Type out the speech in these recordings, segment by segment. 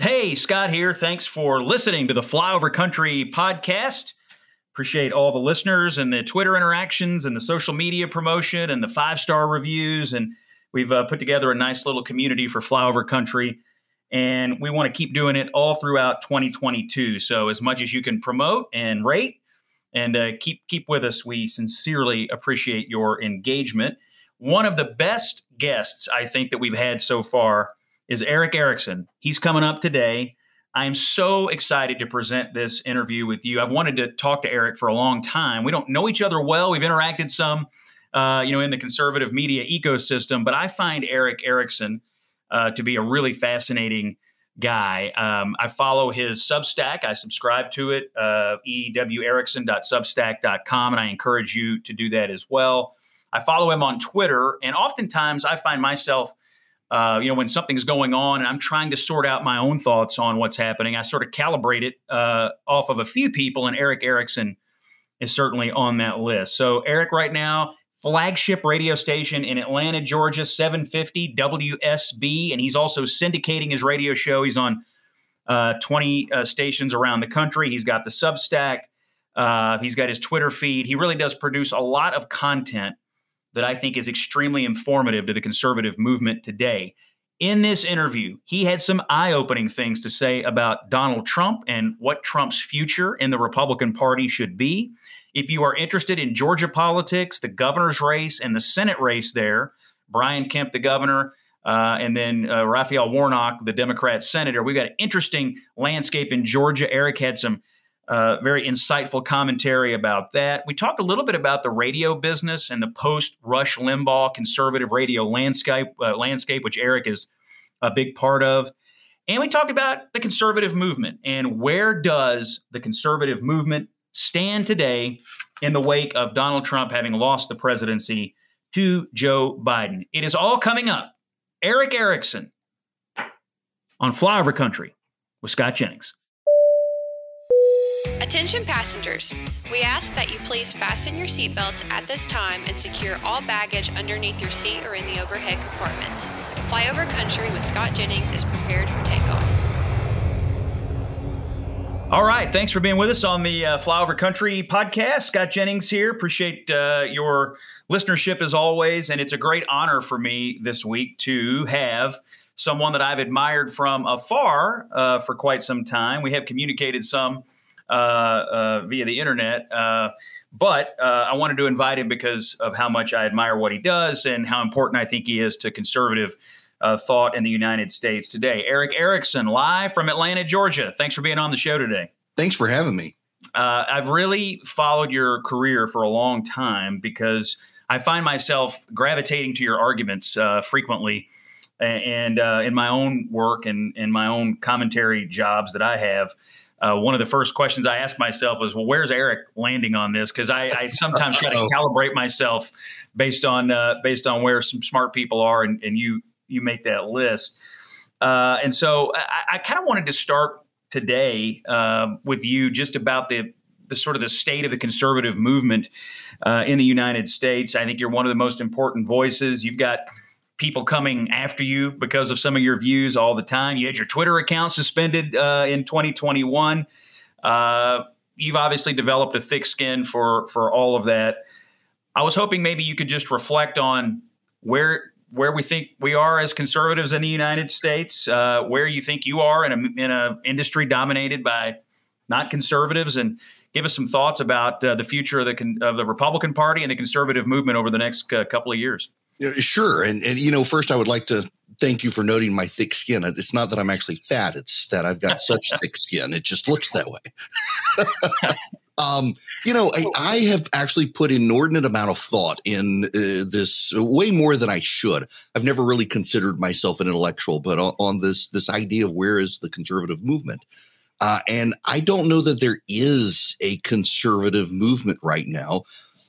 Hey, Scott here. Thanks for listening to the Flyover Country podcast. Appreciate all the listeners and the Twitter interactions and the social media promotion and the five star reviews. And we've uh, put together a nice little community for Flyover Country. And we want to keep doing it all throughout 2022. So, as much as you can promote and rate and uh, keep, keep with us, we sincerely appreciate your engagement. One of the best guests I think that we've had so far is Erick Erickson. He's coming up today. I'm so excited to present this interview with you. I've wanted to talk to Eric for a long time. We don't know each other well. We've interacted some, uh, you know, in the conservative media ecosystem, but I find Erick Erickson uh, to be a really fascinating guy. Um, I follow his Substack. I subscribe to it, uh, ewerickson.substack.com, and I encourage you to do that as well. I follow him on Twitter, and oftentimes I find myself uh, you know, when something's going on and I'm trying to sort out my own thoughts on what's happening, I sort of calibrate it uh, off of a few people, and Erick Erickson is certainly on that list. So, Eric, right now, flagship radio station in Atlanta, Georgia, 750 WSB, and he's also syndicating his radio show. He's on uh, 20 uh, stations around the country. He's got the Substack. Uh, he's got his Twitter feed. He really does produce a lot of content that I think is extremely informative to the conservative movement today. In this interview, he had some eye opening things to say about Donald Trump and what Trump's future in the Republican Party should be. If you are interested in Georgia politics, the governor's race, and the Senate race there, Brian Kemp, the governor, uh, and then uh, Raphael Warnock, the Democrat senator, we've got an interesting landscape in Georgia. Eric had some very insightful commentary about that. We talked a little bit about the radio business and the post Rush Limbaugh conservative radio landscape, uh, landscape, which Eric is a big part of. And we talked about the conservative movement and where does the conservative movement stand today in the wake of Donald Trump having lost the presidency to Joe Biden. It is all coming up. Erick Erickson on Flyover Country with Scott Jennings. Attention passengers, we ask that you please fasten your seatbelts at this time and secure all baggage underneath your seat or in the overhead compartments. Flyover Country with Scott Jennings is prepared for takeoff. All right, thanks for being with us on the uh, Flyover Country podcast. Scott Jennings here. Appreciate uh, your listenership as always, and it's a great honor for me this week to have someone that I've admired from afar uh, for quite some time. We have communicated some via the internet. Uh, but I wanted to invite him because of how much I admire what he does and how important I think he is to conservative thought in the United States today. Erick Erickson, live from Atlanta, Georgia. Thanks for being on the show today. Thanks for having me. Uh, I've really followed your career for a long time because I find myself gravitating to your arguments uh, frequently. And uh, in my own work and in my own commentary jobs that I have, uh, one of the first questions I ask myself was, well, where's Eric landing on this? Because I, I, sometimes try to calibrate myself based on uh, based on where some smart people are, and, and you you make that list. Uh, and so I, I kind of wanted to start today uh, with you just about the the sort of the state of the conservative movement uh, in the United States. I think you're one of the most important voices. You've got people coming after you because of some of your views all the time. You had your Twitter account suspended uh, in 2021. Uh, you've obviously developed a thick skin for for all of that. I was hoping maybe you could just reflect on where where we think we are as conservatives in the United States, uh, where you think you are in a in a industry dominated by not conservatives, and give us some thoughts about uh, the future of the of the Republican Party and the conservative movement over the next uh, couple of years. Sure. And, and, you know, first I would like to thank you for noting my thick skin. It's not that I'm actually fat, it's that I've got such thick skin. It just looks that way. um, you know, I, I, have actually put inordinate amount of thought in uh, this way more than I should. I've never really considered myself an intellectual, but on, on this, this idea of where is the conservative movement? Uh, and I don't know that there is a conservative movement right now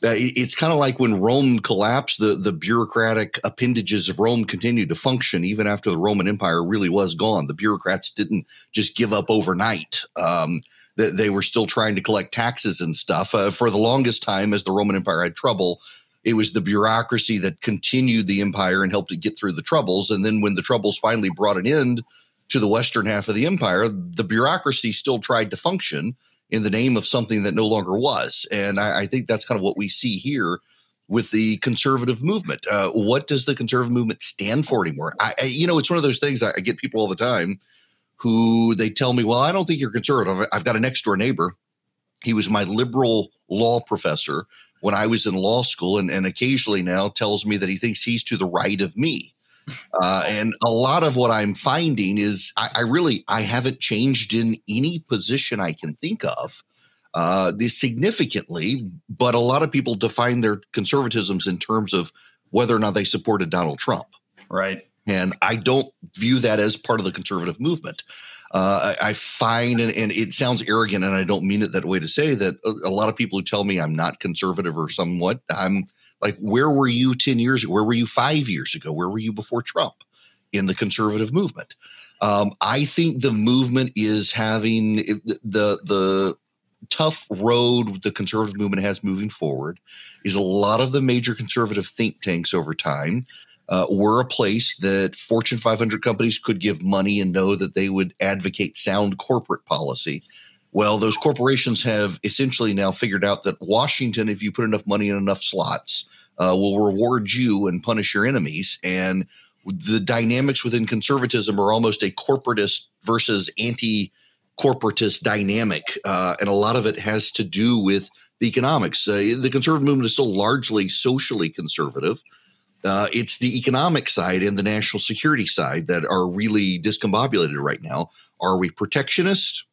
uh, it's kind of like when Rome collapsed, the, the bureaucratic appendages of Rome continued to function even after the Roman Empire really was gone. The bureaucrats didn't just give up overnight. Um, they, they were still trying to collect taxes and stuff. Uh, for the longest time, as the Roman Empire had trouble, it was the bureaucracy that continued the empire and helped it get through the troubles. And then when the troubles finally brought an end to the western half of the empire, the bureaucracy still tried to function in the name of something that no longer was. And I, I think that's kind of what we see here with the conservative movement. Uh, what does the conservative movement stand for anymore? I, I you know, it's one of those things I, I, get people all the time who they tell me, "Well, I don't think you're conservative." I've got a next door neighbor. He was my liberal law professor when I was in law school, and, and occasionally now tells me that he thinks he's to the right of me. Uh, and a lot of what I'm finding is I, I, really I haven't changed in any position I can think of uh, significantly, but a lot of people define their conservatisms in terms of whether or not they supported Donald Trump. Right. And I don't view that as part of the conservative movement. Uh, I, I, find, and, and, it sounds arrogant, and I don't mean it that way to say that a, a lot of people who tell me I'm not conservative or somewhat, I'm like, where were you 10 years ago? Where were you five years ago? Where were you before Trump in the conservative movement? Um, I think the movement is having the the tough road the conservative movement has moving forward is a lot of the major conservative think tanks over time uh, were a place that Fortune 500 companies could give money and know that they would advocate sound corporate policy. Well, those corporations have essentially now figured out that Washington, if you put enough money in enough slots, uh, will reward you and punish your enemies. And the dynamics within conservatism are almost a corporatist versus anti corporatist dynamic. Uh, and a lot of it has to do with the economics. Uh, the conservative movement is still largely socially conservative. Uh, it's the economic side and the national security side that are really discombobulated right now. Are we protectionist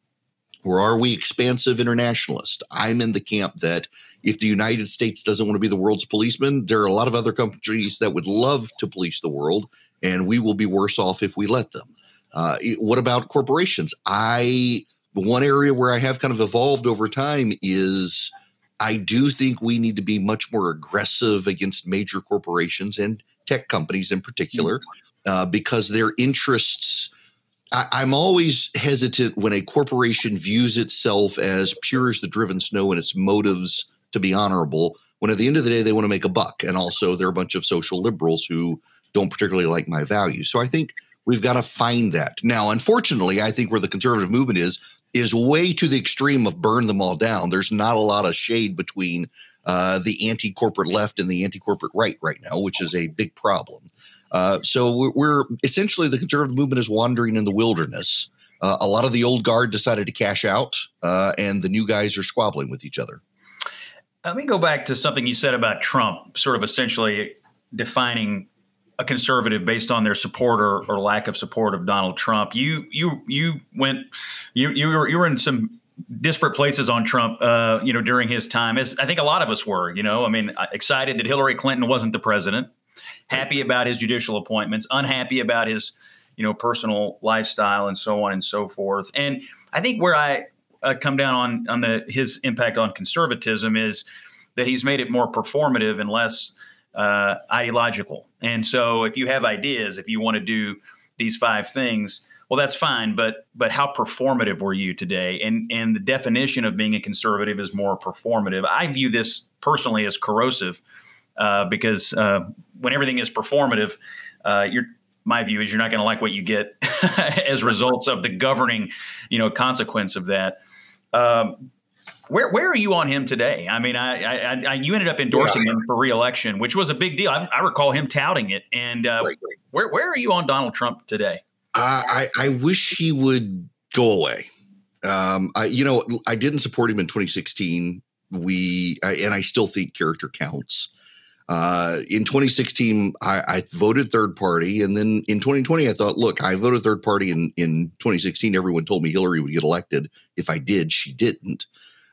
or are we expansive internationalist? I'm in the camp that if the United States doesn't want to be the world's policeman, there are a lot of other countries that would love to police the world, and we will be worse off if we let them. Uh, what about corporations? I one area where I have kind of evolved over time is I do think we need to be much more aggressive against major corporations and tech companies in particular, mm-hmm. uh, because their interests. I, am always hesitant when a corporation views itself as pure as the driven snow and its motives to be honorable. When at the end of the day, they want to make a buck, and also they're a bunch of social liberals who don't particularly like my values. So I think we've got to find that. Now, unfortunately, I think where the conservative movement is is way to the extreme of burn them all down. There's not a lot of shade between uh, the anti-corporate left and the anti-corporate right right now, which is a big problem. Uh, so we're essentially the conservative movement is wandering in the wilderness. Uh, a lot of the old guard decided to cash out, uh, and the new guys are squabbling with each other. Let me go back to something you said about Trump, sort of essentially defining a conservative based on their support or, or lack of support of Donald Trump. You you you went you you were you were in some disparate places on Trump, uh, you know, during his time. As I think a lot of us were, you know, I mean, excited that Hillary Clinton wasn't the president, happy about his judicial appointments, unhappy about his, you know, personal lifestyle and so on and so forth. And I think where I uh, come down on on the his impact on conservatism is that he's made it more performative and less uh, ideological. And so, if you have ideas, if you want to do these five things, well, that's fine. But but how performative were you today? And and the definition of being a conservative is more performative. I view this personally as corrosive uh, because uh, when everything is performative, uh, you're my view is you're not going to like what you get as results of the governing, you know, consequence of that. Um, where where are you on him today? I mean, I, I, I you ended up endorsing yeah. him for reelection, which was a big deal. I, I recall him touting it. And uh, right, right. where where are you on Donald Trump today? Uh, I I wish he would go away. Um, I you know I didn't support him in 2016. We I, and I still think character counts. Uh, in 2016, I, I, voted third party, and then in 2020, I thought, look, I voted third party in in 2016. Everyone told me Hillary would get elected. If I did, she didn't.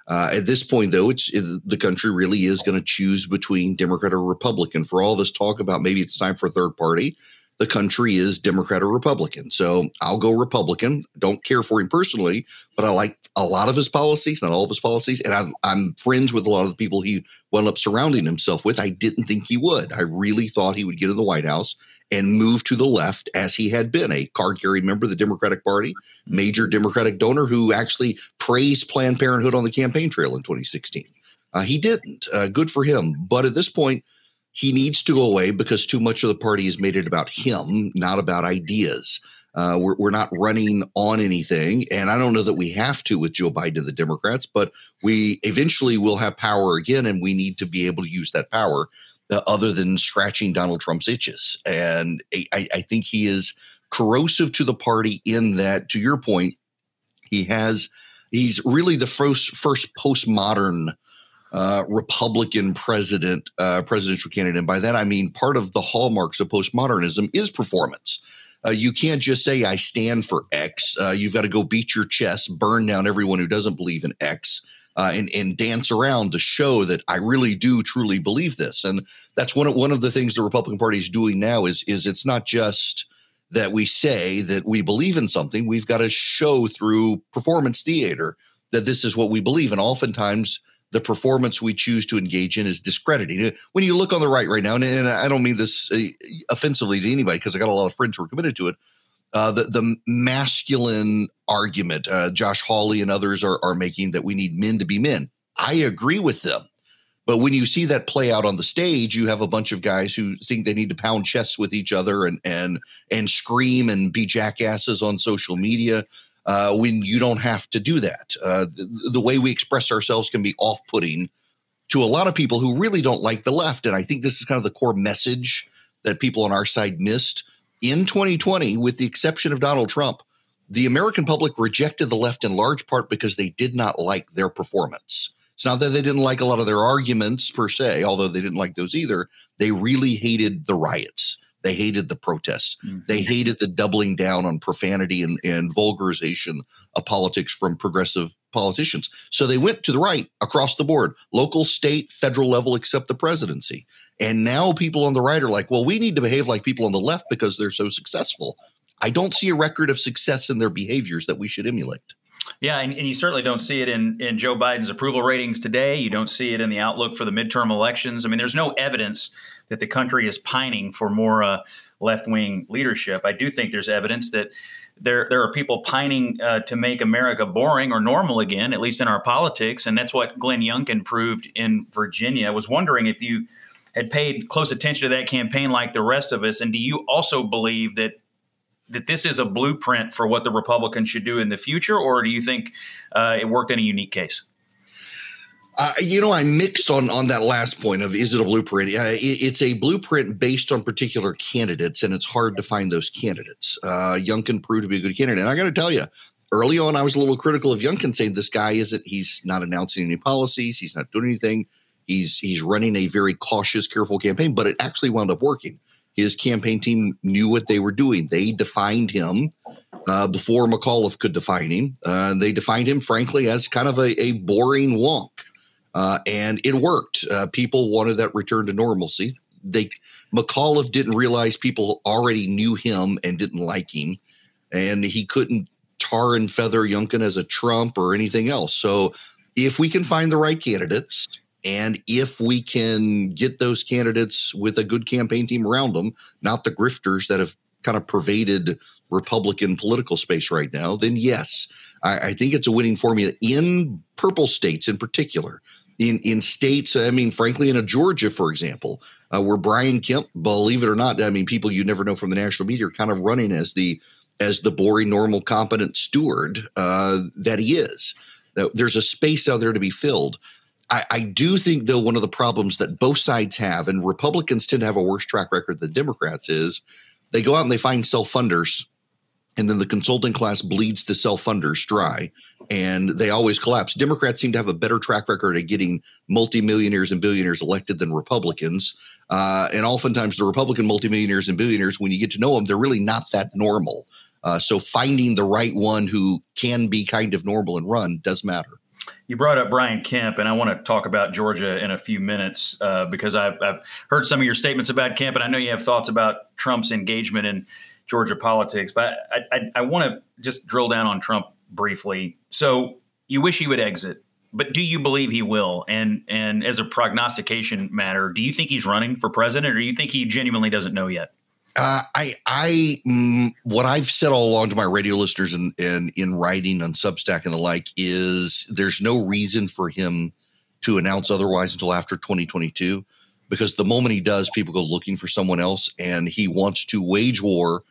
Uh, at this point, though, it's it, the country really is going to choose between Democrat or Republican. For all this talk about maybe it's time for third party, the country is Democrat or Republican. So I'll go Republican. Don't care for him personally, but I like a lot of his policies, not all of his policies. And I'm, I'm friends with a lot of the people he wound up surrounding himself with. I didn't think he would. I really thought he would get in the White House and move to the left as he had been a card carrying member of the Democratic Party, major Democratic donor who actually praised Planned Parenthood on the campaign trail in 2016. Uh, he didn't. Uh, good for him. But at this point, he needs to go away because too much of the party has made it about him, not about ideas. Uh, we're, we're not running on anything. And I don't know that we have to with Joe Biden and the Democrats, but we eventually will have power again, and we need to be able to use that power uh, other than scratching Donald Trump's itches. And I, I think he is corrosive to the party in that, to your point, he has he's really the first first postmodern uh, Republican president, uh, presidential candidate. And by that I mean part of the hallmarks of postmodernism is performance. Uh, you can't just say I stand for X. Uh, you've got to go beat your chest, burn down everyone who doesn't believe in X, uh, and and dance around to show that I really do truly believe this. And that's one of one of the things the Republican Party is doing now is is it's not just that we say that we believe in something. We've got to show through performance theater that this is what we believe. And oftentimes, the performance we choose to engage in is discrediting. When you look on the right right now, and, and I don't mean this uh, offensively to anybody because I got a lot of friends who are committed to it. Uh, the the masculine argument, uh, Josh Hawley and others are are making that we need men to be men. I agree with them. But when you see that play out on the stage, you have a bunch of guys who think they need to pound chests with each other and and and scream and be jackasses on social media. Uh, when you don't have to do that, uh, the, the, way we express ourselves can be off-putting to a lot of people who really don't like the left. And I think this is kind of the core message that people on our side missed in 2020, with the exception of Donald Trump. The American public rejected the left in large part because they did not like their performance. It's not that they didn't like a lot of their arguments per se, although they didn't like those either. They really hated the riots. They hated the protests. Mm-hmm. They hated the doubling down on profanity and, and vulgarization of politics from progressive politicians. So they went to the right across the board, local, state, federal level, except the presidency. And now people on the right are like, well, we need to behave like people on the left because they're so successful. I don't see a record of success in their behaviors that we should emulate. Yeah, and, and, you certainly don't see it in, in Joe Biden's approval ratings today. You don't see it in the outlook for the midterm elections. I mean, there's no evidence that the country is pining for more uh, left wing leadership. I do think there's evidence that there there are people pining uh, to make America boring or normal again, at least in our politics, and that's what Glenn Youngkin proved in Virginia. I was wondering if you had paid close attention to that campaign like the rest of us, and do you also believe that that this is a blueprint for what the Republicans should do in the future, or do you think uh, it worked in a unique case? Uh, you know, I'm mixed on on that last point of is it a blueprint? Uh, it, it's a blueprint based on particular candidates, and it's hard to find those candidates. Uh, Youngkin proved to be a good candidate, and I got to tell you, early on, I was a little critical of Youngkin, saying this guy isn't. He's not announcing any policies. He's not doing anything. He's he's running a very cautious, careful campaign, but it actually wound up working his campaign team knew what they were doing. They defined him uh, before McAuliffe could define him. Uh, they defined him, frankly, as kind of a, a boring wonk. Uh, and it worked. Uh, people wanted that return to normalcy. They McAuliffe didn't realize people already knew him and didn't like him, and he couldn't tar and feather Youngkin as a Trump or anything else. So, if we can find the right candidates, and if we can get those candidates with a good campaign team around them, not the grifters that have kind of pervaded Republican political space right now, then yes, I, I think it's a winning formula in purple states in particular. In in states, I mean, frankly, in a Georgia, for example, uh, where Brian Kemp, believe it or not, I mean, people you never know from the national media are kind of running as the as the boring, normal, competent steward uh, that he is. Now, there's a space out there to be filled. I, I, do think, though, one of the problems that both sides have, and Republicans tend to have a worse track record than Democrats, is they go out and they find self funders, and then the consulting class bleeds the self funders dry, and they always collapse. Democrats seem to have a better track record at getting multimillionaires and billionaires elected than Republicans. Uh, and oftentimes, the Republican multimillionaires and billionaires, when you get to know them, they're really not that normal. Uh, so finding the right one who can be kind of normal and run does matter. You brought up Brian Kemp, and I want to talk about Georgia in a few minutes uh, because I've, I've, heard some of your statements about Kemp, and I know you have thoughts about Trump's engagement in Georgia politics. But I, I, I want to just drill down on Trump briefly. So you wish he would exit, but do you believe he will? And and as a prognostication matter, do you think he's running for president, or do you think he genuinely doesn't know yet? Uh, I, I, mm, what I've said all along to my radio listeners and, and in writing on Substack and the like is there's no reason for him to announce otherwise until after 2022, because the moment he does, people go looking for someone else, and he wants to wage war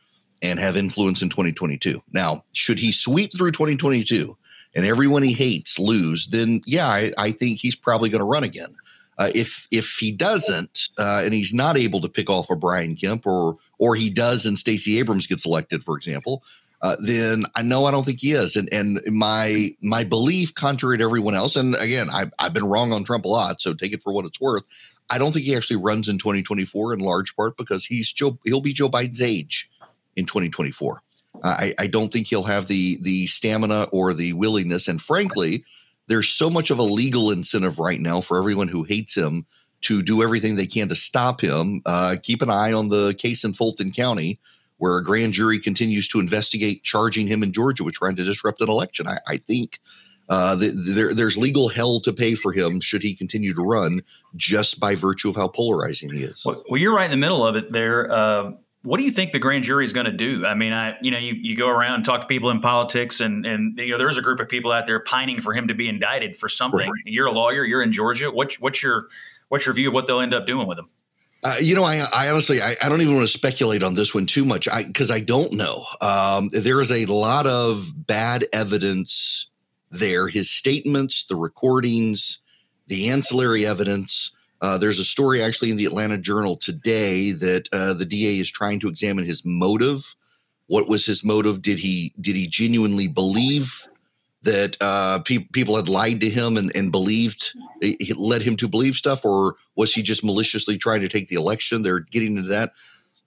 and have influence in 2022. Now, should he sweep through 2022 and everyone he hates lose, then yeah, I, I think he's probably going to run again. Uh, if if he doesn't uh, and he's not able to pick off a Brian Kemp or or he does and Stacey Abrams gets elected, for example, uh, then I know I don't think he is. And and my my belief, contrary to everyone else, and again, I've, I've been wrong on Trump a lot, so take it for what it's worth. I don't think he actually runs in 2024 in large part because he's Joe. He'll be Joe Biden's age in 2024. I, I don't think he'll have the the stamina or the willingness. And frankly, there's so much of a legal incentive right now for everyone who hates him to do everything they can to stop him. Uh, keep an eye on the case in Fulton County, where a grand jury continues to investigate charging him in Georgia with trying to disrupt an election. I, I think uh, the, there, there's legal hell to pay for him should he continue to run just by virtue of how polarizing he is. Well, well you're right in the middle of it there. Uh, what do you think the grand jury is going to do? I mean, I you know you, you go around and talk to people in politics, and and you know there's a group of people out there pining for him to be indicted for something. Right. You're a lawyer. You're in Georgia. What's what's your what's your view of what they'll end up doing with him? Uh, you know, I, I honestly, I, I, don't even want to speculate on this one too much because I, I, don't know. Um, there is a lot of bad evidence there. His statements, the recordings, the ancillary evidence. Uh, there's a story actually in the Atlanta Journal today that uh, the DA is trying to examine his motive. What was his motive? Did he did he genuinely believe that uh, pe- people had lied to him and, and believed it led him to believe stuff, or was he just maliciously trying to take the election? They're getting into that.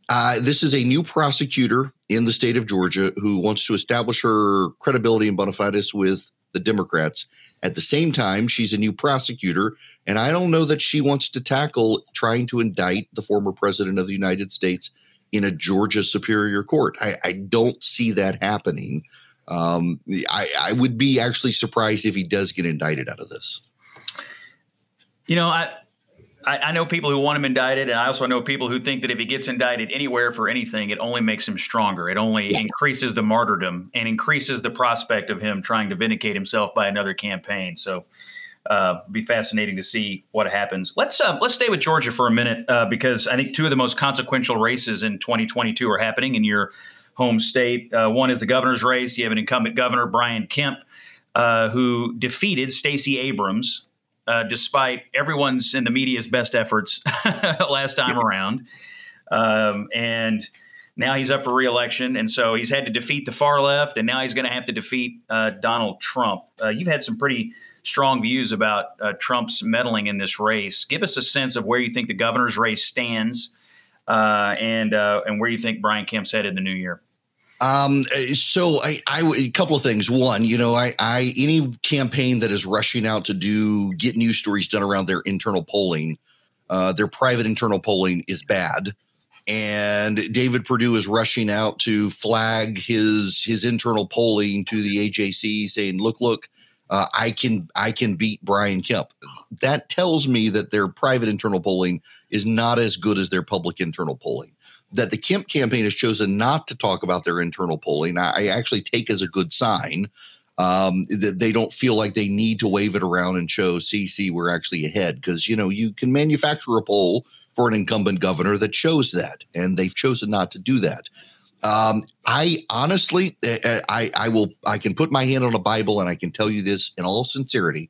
Uh, this is a new prosecutor in the state of Georgia who wants to establish her credibility and bona fides with the Democrats. At the same time, she's a new prosecutor, and I don't know that she wants to tackle trying to indict the former president of the United States in a Georgia Superior Court. I, I don't see that happening. Um, I, I would be actually surprised if he does get indicted out of this. You know, I I, I, know people who want him indicted, and I also know people who think that if he gets indicted anywhere for anything, it only makes him stronger. It only yeah. increases the martyrdom and increases the prospect of him trying to vindicate himself by another campaign. So, uh, be fascinating to see what happens. Let's uh, let's stay with Georgia for a minute uh, because I think two of the most consequential races in 2022 are happening in your home state. Uh, one is the governor's race. You have an incumbent governor, Brian Kemp, uh, who defeated Stacey Abrams uh, despite everyone's in the media's best efforts last time around. Um, and now he's up for reelection. And so he's had to defeat the far left, and now he's going to have to defeat uh, Donald Trump. Uh, you've had some pretty strong views about uh, Trump's meddling in this race. Give us a sense of where you think the governor's race stands uh, and, uh, and where you think Brian Kemp's headed in the new year. Um, so I, I, a couple of things. One, you know, I, I, any campaign that is rushing out to do get news stories done around their internal polling, uh, their private internal polling is bad. And David Perdue is rushing out to flag his his internal polling to the AJC, saying, "Look, look, uh, I can I can beat Brian Kemp." That tells me that their private internal polling is not as good as their public internal polling that the Kemp campaign has chosen not to talk about their internal polling, I, actually take as a good sign. Um, that they don't feel like they need to wave it around and show CC we're actually ahead because you know you can manufacture a poll for an incumbent governor that shows that, and they've chosen not to do that. Um, I honestly, eh, eh, I, I will, I can put my hand on a Bible and I can tell you this in all sincerity.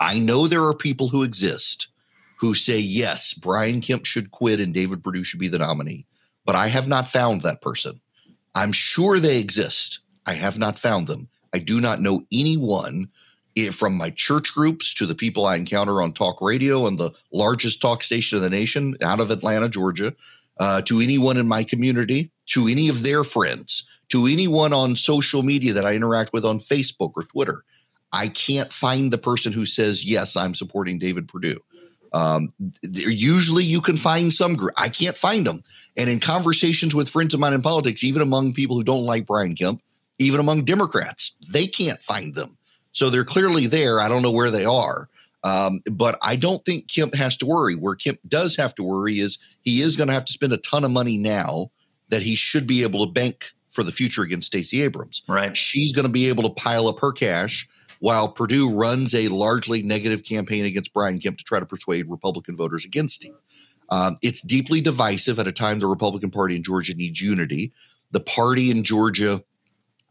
I know there are people who exist who say, yes, Brian Kemp should quit and David Perdue should be the nominee. But I have not found that person. I'm sure they exist. I have not found them. I do not know anyone from my church groups to the people I encounter on talk radio and the largest talk station in the nation out of Atlanta, Georgia, uh, to anyone in my community, to any of their friends, to anyone on social media that I interact with on Facebook or Twitter. I can't find the person who says, yes, I'm supporting David Perdue. Um, usually you can find some group. I can't find them. And in conversations with friends of mine in politics, even among people who don't like Brian Kemp, even among Democrats, they can't find them. So they're clearly there. I don't know where they are. Um, but I don't think Kemp has to worry. Where Kemp does have to worry is he is going to have to spend a ton of money now that he should be able to bank for the future against Stacey Abrams. Right. She's going to be able to pile up her cash while Perdue runs a largely negative campaign against Brian Kemp to try to persuade Republican voters against him. Um, it's deeply divisive at a time the Republican Party in Georgia needs unity. The party in Georgia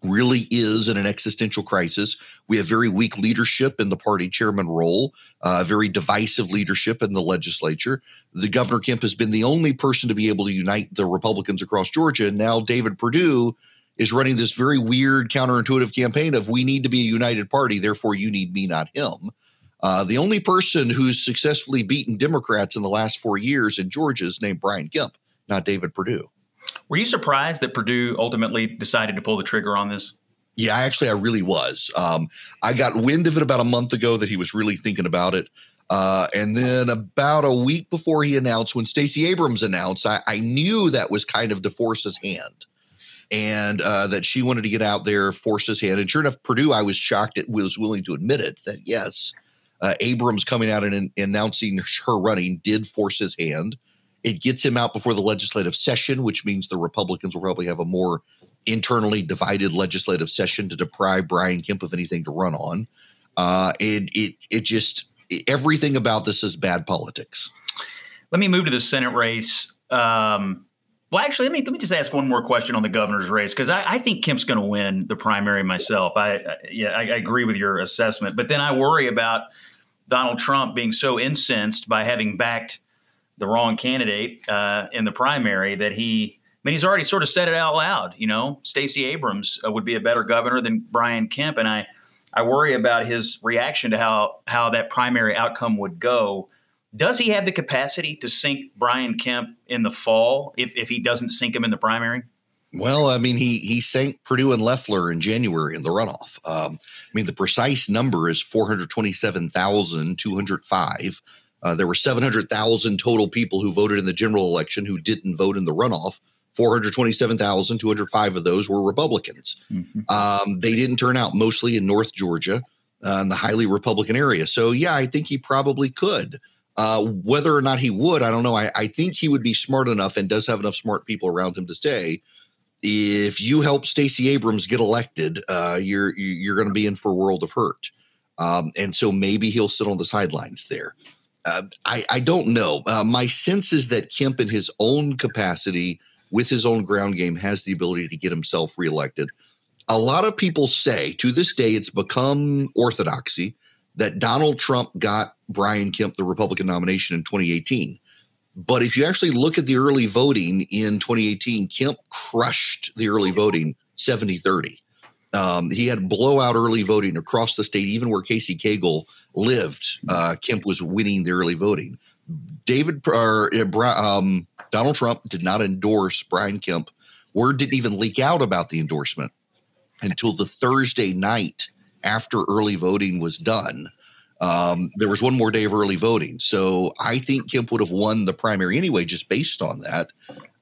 really is in an existential crisis. We have very weak leadership in the party chairman role, uh, very divisive leadership in the legislature. The governor Kemp has been the only person to be able to unite the Republicans across Georgia. Now David Perdue is running this very weird, counterintuitive campaign of we need to be a united party, therefore you need me, not him. Uh, the only person who's successfully beaten Democrats in the last four years in Georgia is named Brian Kemp, not David Perdue. Were you surprised that Perdue ultimately decided to pull the trigger on this? Yeah, actually, I really was. Um, I got wind of it about a month ago that he was really thinking about it. Uh, and then about a week before he announced, when Stacey Abrams announced, I, I, knew that was kind of to force his hand and uh, that she wanted to get out there, force his hand. And sure enough, Perdue, I was shocked it was willing to admit it that yes, uh, Abrams coming out and, and announcing her running did force his hand. It gets him out before the legislative session, which means the Republicans will probably have a more internally divided legislative session to deprive Brian Kemp of anything to run on. Uh, and it it just everything about this is bad politics. Let me move to the Senate race. Um, well, actually, let me let me just ask one more question on the governor's race because I, I, think Kemp's going to win the primary myself. I, I yeah, I, I, agree with your assessment, but then I worry about Donald Trump being so incensed by having backed the wrong candidate uh, in the primary that he. I mean, he's already sort of said it out loud. You know, Stacey Abrams uh, would be a better governor than Brian Kemp, and I, I worry about his reaction to how how that primary outcome would go. Does he have the capacity to sink Brian Kemp in the fall if, if he doesn't sink him in the primary? Well, I mean, he he sank Perdue and Loeffler in January in the runoff. Um, I mean, the precise number is four hundred twenty-seven thousand two hundred five. Uh, there were seven hundred thousand total people who voted in the general election who didn't vote in the runoff. Four hundred twenty-seven thousand two hundred five of those were Republicans. Mm-hmm. Um, they didn't turn out mostly in North Georgia, uh, in the highly Republican area. So, yeah, I think he probably could. Uh, whether or not he would, I don't know. I, I think he would be smart enough and does have enough smart people around him to say if you help Stacey Abrams get elected, uh, you're you're going to be in for a world of hurt. Um, and so maybe he'll sit on the sidelines there. Uh, I, I don't know. Uh, my sense is that Kemp, in his own capacity, with his own ground game, has the ability to get himself reelected. A lot of people say to this day it's become orthodoxy that Donald Trump got Brian Kemp the Republican nomination in 2018. But if you actually look at the early voting in 2018, Kemp crushed the early voting 70 30. Um, he had blowout early voting across the state, even where Casey Cagle lived. Uh, Kemp was winning the early voting. David or um, Donald Trump did not endorse Brian Kemp. Word didn't even leak out about the endorsement until the Thursday night after early voting was done. Um, there was one more day of early voting. So I think Kemp would have won the primary anyway, just based on that.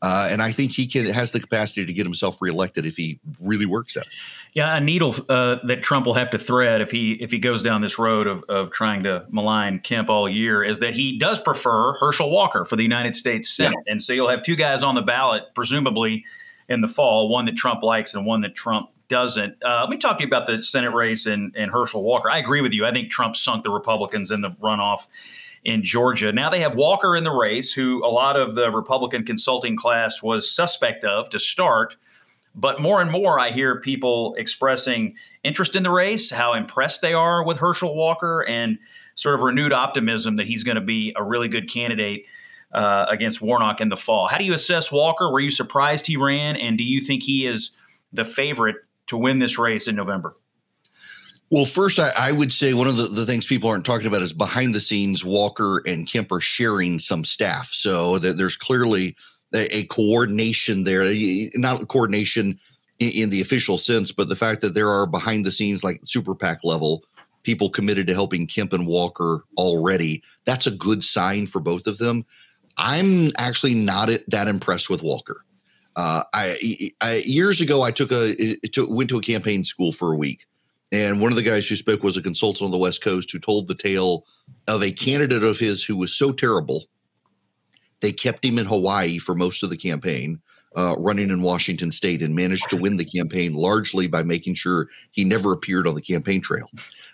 Uh, and I think he can has the capacity to get himself reelected if he really works at it. Yeah, a needle uh, that Trump will have to thread if he if he goes down this road of, of trying to malign Kemp all year is that he does prefer Herschel Walker for the United States Senate, yeah. and so you'll have two guys on the ballot, presumably in the fall, one that Trump likes and one that Trump doesn't. Uh, let me talk to you about the Senate race and, and Herschel Walker. I agree with you. I think Trump sunk the Republicans in the runoff in Georgia. Now they have Walker in the race, who a lot of the Republican consulting class was suspect of to start. But more and more, I hear people expressing interest in the race, how impressed they are with Herschel Walker, and sort of renewed optimism that he's going to be a really good candidate uh, against Warnock in the fall. How do you assess Walker? Were you surprised he ran? And do you think he is the favorite to win this race in November? Well, first, I, I, would say one of the, the things people aren't talking about is behind the scenes, Walker and Kemp are sharing some staff. So that there's clearly a, a, coordination there, not coordination in, in, the official sense, but the fact that there are behind the scenes, like super PAC level, people committed to helping Kemp and Walker already. That's a good sign for both of them. I'm actually not that impressed with Walker. Uh, I, I, years ago, I took a went to a campaign school for a week, and one of the guys who spoke was a consultant on the West Coast who told the tale of a candidate of his who was so terrible they kept him in Hawaii for most of the campaign, uh, running in Washington State, and managed to win the campaign largely by making sure he never appeared on the campaign trail.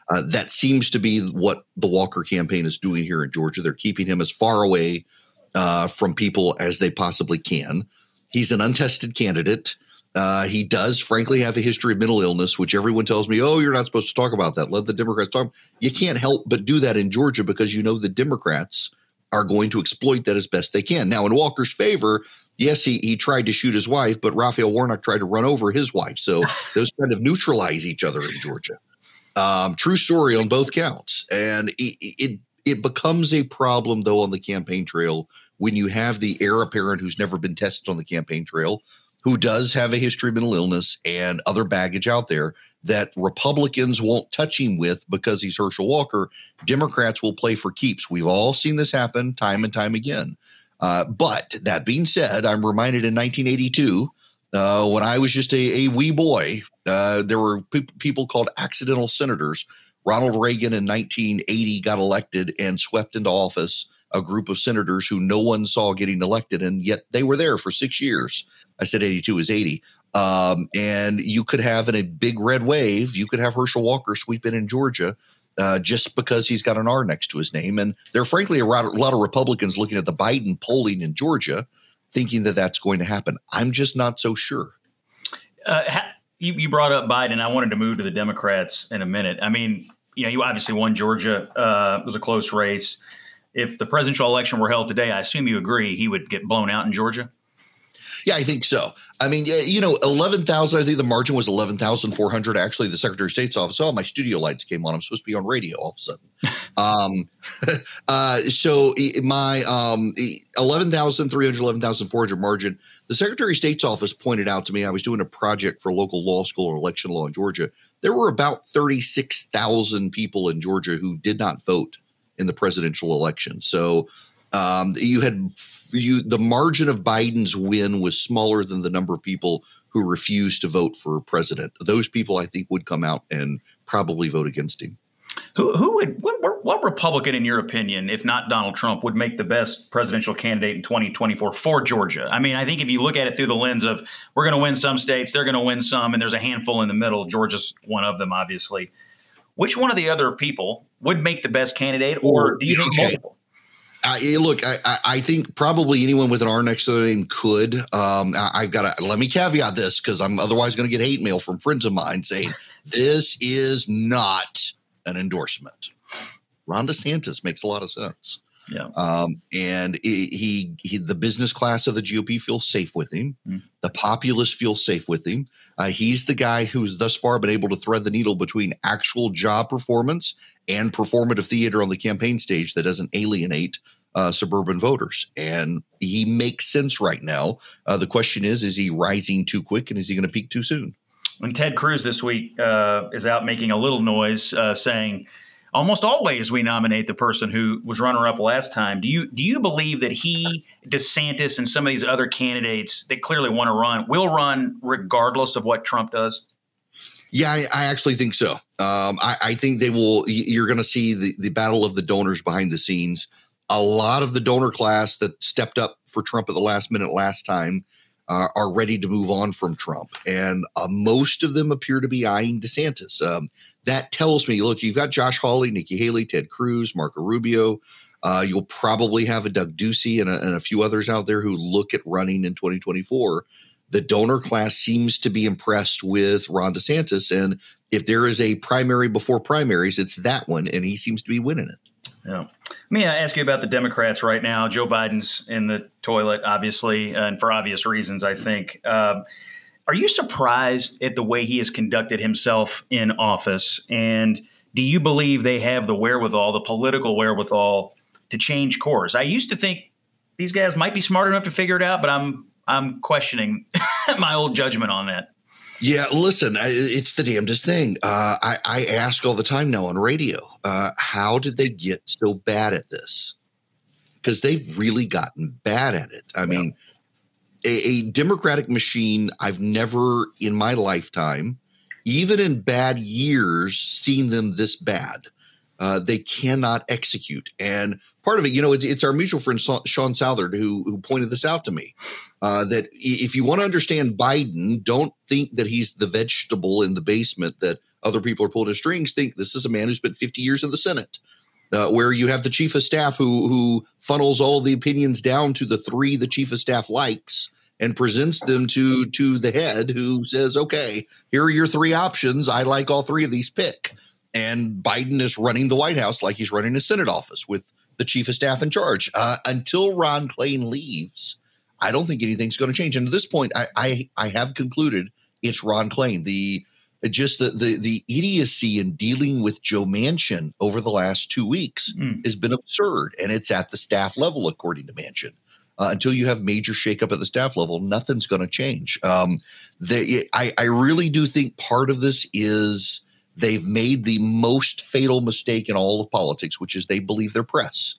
Uh, that seems to be what the Walker campaign is doing here in Georgia. They're keeping him as far away uh, from people as they possibly can. He's an untested candidate. Uh, he does, frankly, have a history of mental illness, which everyone tells me, oh, you're not supposed to talk about that. Let the Democrats talk. You can't help but do that in Georgia because you know the Democrats are going to exploit that as best they can. Now, in Walker's favor, yes, he, he tried to shoot his wife, but Raphael Warnock tried to run over his wife. So those kind of neutralize each other in Georgia. Um, true story on both counts. And it, it, it becomes a problem, though, on the campaign trail when you have the heir apparent who's never been tested on the campaign trail, who does have a history of mental illness and other baggage out there that Republicans won't touch him with because he's Herschel Walker. Democrats will play for keeps. We've all seen this happen time and time again. Uh, but that being said, I'm reminded in 1982, uh, when I was just a, a wee boy, uh, there were pe- people called accidental senators. Ronald Reagan in 1980 got elected and swept into office a group of senators who no one saw getting elected, and yet they were there for six years. I said 82 is 80. Um, and you could have in a big red wave, you could have Herschel Walker sweep in in Georgia uh, just because he's got an R next to his name. And there are frankly a lot, of Republicans looking at the Biden polling in Georgia thinking that that's going to happen. I'm just not so sure. Uh, ha- you, you, brought up Biden. I wanted to move to the Democrats in a minute. I mean, you know, you obviously won Georgia. Uh, it was a close race. If the presidential election were held today, I assume you agree he would get blown out in Georgia. Yeah, I think so. I mean, you know, 11,000, I think the margin was 11,400. Actually, the Secretary of State's office, oh, my studio lights came on. I'm supposed to be on radio all of a sudden. um, uh, so my um, 11,300, 11,400 margin, the Secretary of State's office pointed out to me, I was doing a project for local law school or election law in Georgia. There were about 36,000 people in Georgia who did not vote in the presidential election. So um, you had you the margin of Biden's win was smaller than the number of people who refused to vote for president. Those people, I think, would come out and probably vote against him. Who, who would what, what Republican, in your opinion, if not Donald Trump, would make the best presidential candidate in 2024 for Georgia? I mean, I think if you look at it through the lens of we're going to win some states, they're going to win some, and there's a handful in the middle. Georgia's one of them, obviously. Which one of the other people would make the best candidate, or do you think okay. multiple? I, look, I, I think probably anyone with an R next to their name could. Um, I, have got to let me caveat this because I'm otherwise going to get hate mail from friends of mine saying this is not an endorsement. Ron DeSantis makes a lot of sense. Yeah. Um, and he, he, the business class of the GOP feels safe with him. Mm. The populace feels safe with him. Uh, he's the guy who's thus far been able to thread the needle between actual job performance and performative theater on the campaign stage that doesn't alienate uh, suburban voters. And he makes sense right now. Uh, the question is, is he rising too quick and is he going to peak too soon? When Ted Cruz this week uh, is out making a little noise uh, saying, almost always we nominate the person who was runner up last time. Do you do you believe that he, DeSantis, and some of these other candidates that clearly want to run will run regardless of what Trump does? Yeah, I, I actually think so. Um, I, I, think they will. You're going to see the, the battle of the donors behind the scenes a lot of the donor class that stepped up for Trump at the last minute last time uh, are ready to move on from Trump. And uh, most of them appear to be eyeing DeSantis. Um, that tells me look, you've got Josh Hawley, Nikki Haley, Ted Cruz, Marco Rubio. Uh, you'll probably have a Doug Ducey and a, and a few others out there who look at running in 2024. The donor class seems to be impressed with Ron DeSantis. And if there is a primary before primaries, it's that one. And he seems to be winning it. Yeah. Let me ask you about the Democrats right now. Joe Biden's in the toilet, obviously, and for obvious reasons, I think. Uh, are you surprised at the way he has conducted himself in office? And do you believe they have the wherewithal, the political wherewithal, to change course? I used to think these guys might be smart enough to figure it out, but I'm I'm questioning my old judgment on that. Yeah, listen, it's the damnedest thing. Uh, I, I, ask all the time now on radio, uh, how did they get so bad at this? Because they've really gotten bad at it. I yeah. mean, a, a, Democratic machine, I've never in my lifetime, even in bad years, seen them this bad. Uh, they cannot execute. And part of it, you know, it's, it's our mutual friend Sean Southard who who pointed this out to me. Uh, that if you want to understand Biden, don't think that he's the vegetable in the basement that other people are pulling his strings. Think this is a man who spent 50 years in the Senate, uh, where you have the chief of staff who who funnels all the opinions down to the three the chief of staff likes, and presents them to to the head who says, "Okay, here are your three options. I like all three of these. Pick." And Biden is running the White House like he's running a Senate office with the chief of staff in charge. Uh, until Ron Klain leaves, I don't think anything's going to change. And at this point, I, I I have concluded it's Ron Klain. The just the the the idiocy in dealing with Joe Manchin over the last two weeks mm. has been absurd, and it's at the staff level, according to Manchin. Uh, until you have major shakeup at the staff level, nothing's going to change. Um, the, I, I really do think part of this is they've made the most fatal mistake in all of politics, which is they believe their press.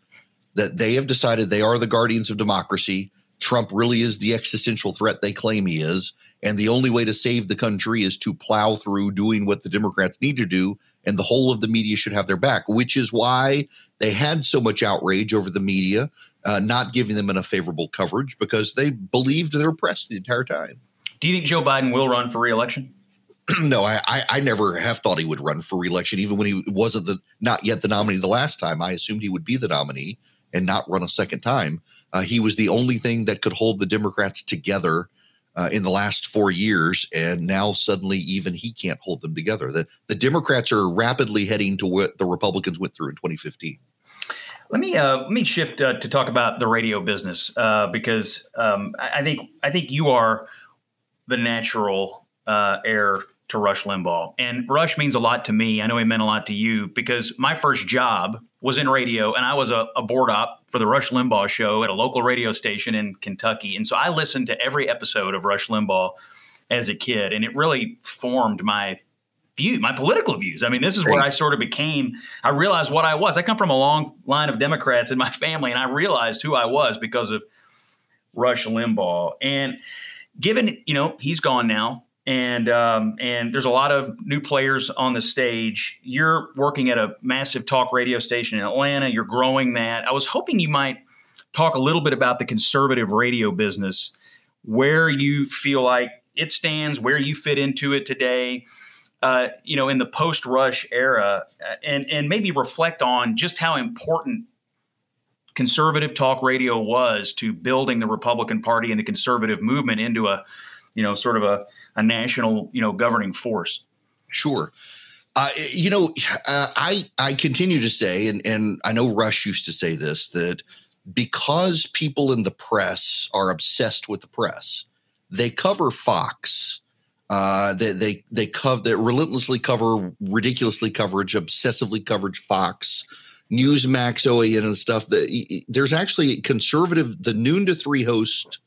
That they have decided they are the guardians of democracy. Trump really is the existential threat they claim he is. And the only way to save the country is to plow through doing what the Democrats need to do. And the whole of the media should have their back, which is why they had so much outrage over the media uh, not giving them enough favorable coverage because they believed their press the entire time. Do you think Joe Biden will run for reelection? no, I, I, I never have thought he would run for reelection, even when he wasn't the not yet the nominee the last time. I assumed he would be the nominee and not run a second time. Uh, he was the only thing that could hold the Democrats together uh, in the last four years, and now suddenly even he can't hold them together. The the Democrats are rapidly heading to what the Republicans went through in 2015. Let me uh, let me shift uh, to talk about the radio business uh, because um, I, think I think you are the natural uh, heir to Rush Limbaugh. And Rush means a lot to me. I know he meant a lot to you because my first job was in radio and I was a, a, board op for the Rush Limbaugh show at a local radio station in Kentucky. And so I listened to every episode of Rush Limbaugh as a kid and it really formed my view, my political views. I mean, this is where I sort of became, I realized what I was. I come from a long line of Democrats in my family and I realized who I was because of Rush Limbaugh. And given, you know, he's gone now and um, and there's a lot of new players on the stage. You're working at a massive talk radio station in Atlanta. You're growing that. I was hoping you might talk a little bit about the conservative radio business, where you feel like it stands, where you fit into it today. Uh, you know, in the post-Rush era, uh, and and maybe reflect on just how important conservative talk radio was to building the Republican Party and the conservative movement into a you know, sort of a, a national, you know, governing force. Sure. Uh, you know, uh, I I continue to say, and and I know Rush used to say this that because people in the press are obsessed with the press, they cover Fox. Uh, they they they cover they relentlessly cover ridiculously coverage, obsessively coverage Fox, Newsmax, OAN, and stuff. That there's actually conservative the noon to three host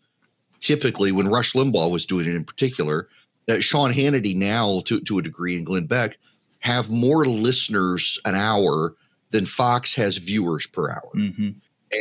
typically when Rush Limbaugh was doing it in particular, uh, Sean Hannity now to, to a degree and Glenn Beck have more listeners an hour than Fox has viewers per hour. Mm-hmm.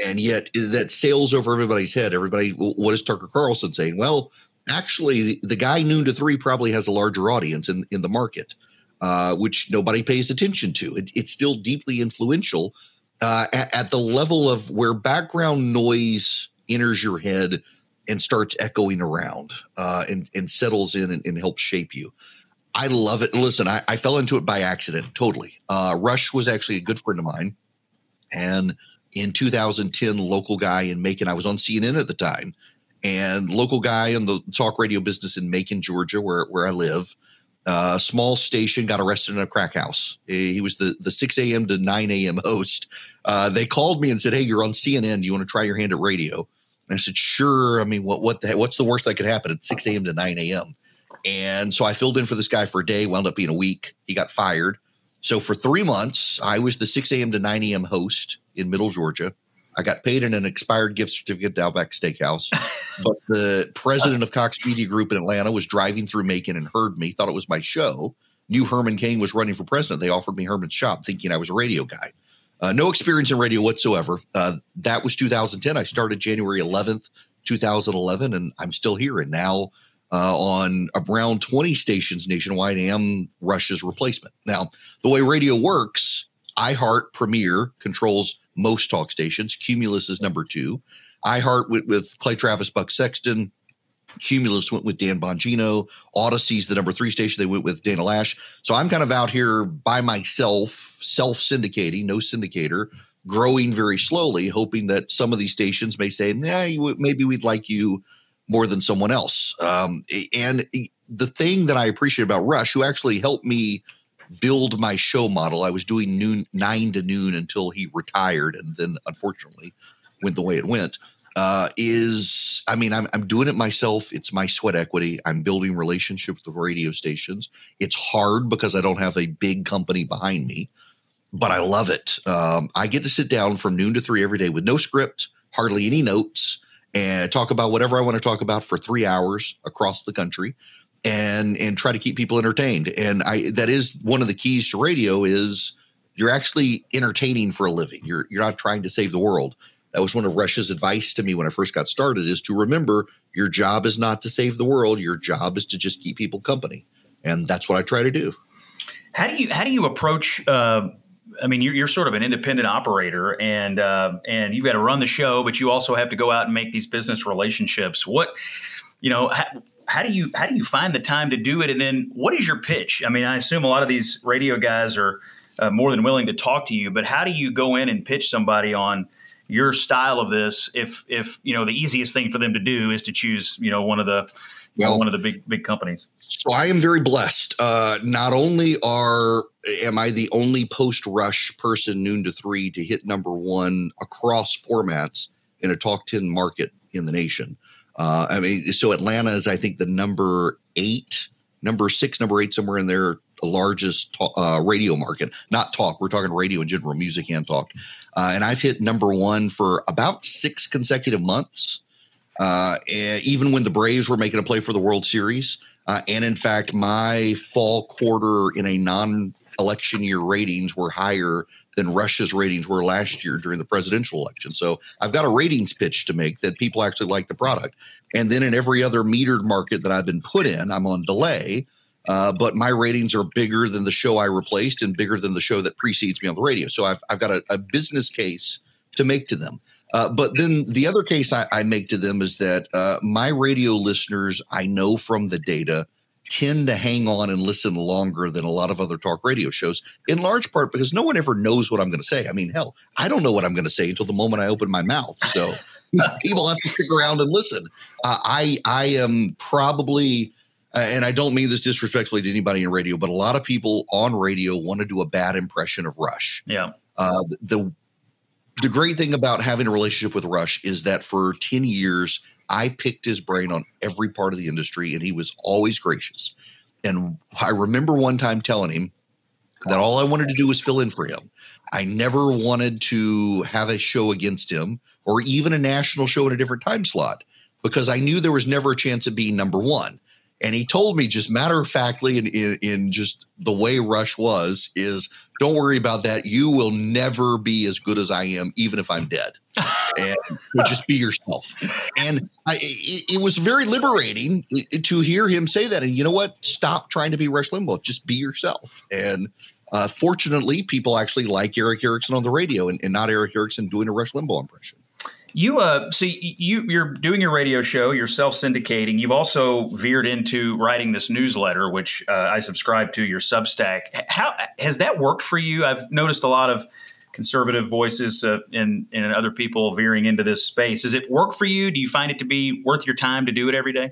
And yet that sails over everybody's head. Everybody, what is Tucker Carlson saying? Well, actually, the, the guy noon to three probably has a larger audience in, in the market, uh, which nobody pays attention to. It, it's still deeply influential uh, at, at the level of where background noise enters your head – and starts echoing around uh, and, and settles in and, and, helps shape you. I love it. Listen, I, I fell into it by accident, totally. Uh, Rush was actually a good friend of mine. And in 2010, local guy in Macon, I was on CNN at the time, and local guy in the talk radio business in Macon, Georgia, where, where I live, uh, small station, got arrested in a crack house. He was the, the 6 a.m. to 9 a.m. host. Uh, they called me and said, Hey, you're on CNN. Do you want to try your hand at radio? And I said, sure. I mean, what what the what's the worst that could happen at 6 a.m. to 9 a.m. And so I filled in for this guy for a day, wound up being a week. He got fired. So for three months, I was the 6 a.m. to 9 a.m. host in Middle Georgia. I got paid in an expired gift certificate to Outback Steakhouse. but the president of Cox Media Group in Atlanta was driving through Macon and heard me, thought it was my show, knew Herman Cain was running for president. They offered me Herman's shop thinking I was a radio guy. Uh, no experience in radio whatsoever. Uh, that was 2010. I started January 11th, 2011, and I'm still here. And now uh, on around 20 stations nationwide, I am Rush's replacement. Now, the way radio works, iHeart Premiere controls most talk stations. Cumulus is number two. iHeart with, with Clay Travis, Buck Sexton, Cumulus went with Dan Bongino. Audacy's the number three station. They went with Dana Loesch. So I'm kind of out here by myself, self syndicating, no syndicator, growing very slowly, hoping that some of these stations may say, "Yeah, maybe we'd like you more than someone else. Um, and the thing that I appreciate about Rush, who actually helped me build my show model, I was doing noon nine to noon until he retired, and then unfortunately went the way it went. Uh, is I mean I'm I'm doing it myself. It's my sweat equity. I'm building relationships with radio stations. It's hard because I don't have a big company behind me, but I love it. Um, I get to sit down from noon to three every day with no script, hardly any notes, and talk about whatever I want to talk about for three hours across the country and and try to keep people entertained. And I that is one of the keys to radio is you're actually entertaining for a living. You're you're not trying to save the world. That was one of Rush's advice to me when I first got started is to remember your job is not to save the world. Your job is to just keep people company. And that's what I try to do. How do you how do you approach uh, I mean, you're, you're sort of an independent operator, and uh, and you've got to run the show, but you also have to go out and make these business relationships. What, you know, how, how do you how do you find the time to do it? And then, what is your pitch? I mean, I assume a lot of these radio guys are uh, more than willing to talk to you, but how do you go in and pitch somebody on your style of this? If if you know the easiest thing for them to do is to choose, you know, one of the well, one of the big big companies. So I am very blessed. Uh, not only are am I the only post rush person noon to three to hit number one across formats in a talk ten market in the nation. Uh, I mean, so Atlanta is I think the number eight, number six, number eight somewhere in there. The largest uh, radio market, not talk. We're talking radio in general, music and talk. Uh, and I've hit number one for about six consecutive months. Uh, even when the Braves were making a play for the World Series. Uh, and in fact, my fall quarter in a non election year ratings were higher than Rush's ratings were last year during the presidential election. So I've got a ratings pitch to make that people actually like the product. And then in every other metered market that I've been put in, I'm on delay. Uh, but my ratings are bigger than the show I replaced and bigger than the show that precedes me on the radio. So I've, I've got a, a business case to make to them. Uh, but then the other case I, I, make to them is that uh, my radio listeners, I know from the data, tend to hang on and listen longer than a lot of other talk radio shows, in large part because no one ever knows what I'm going to say. I mean, hell, I don't know what I'm going to say until the moment I open my mouth. So people have to stick around and listen. Uh, I I am probably. Uh, and I don't mean this disrespectfully to anybody in radio, but a lot of people on radio want to do a bad impression of Rush. Yeah. Uh, the the great thing about having a relationship with Rush is that for 10 years, I picked his brain on every part of the industry and he was always gracious. And I remember one time telling him that all I wanted to do was fill in for him. I never wanted to have a show against him or even a national show in a different time slot because I knew there was never a chance of being number one. And he told me just matter of factly in, in, in, just the way Rush was is don't worry about that. You will never be as good as I am, even if I'm dead. and just be yourself. And I, it, it, was very liberating to hear him say that. And you know what? Stop trying to be Rush Limbaugh. Just be yourself. And uh, fortunately, people actually like Erick Erickson on the radio and, and not Erick Erickson doing a Rush Limbaugh impression. You uh see you you're doing your radio show, you're self syndicating. You've also veered into writing this newsletter, which uh, I subscribe to your Substack. How has that worked for you? I've noticed a lot of conservative voices uh, and other people veering into this space. Does it work for you? Do you find it to be worth your time to do it every day?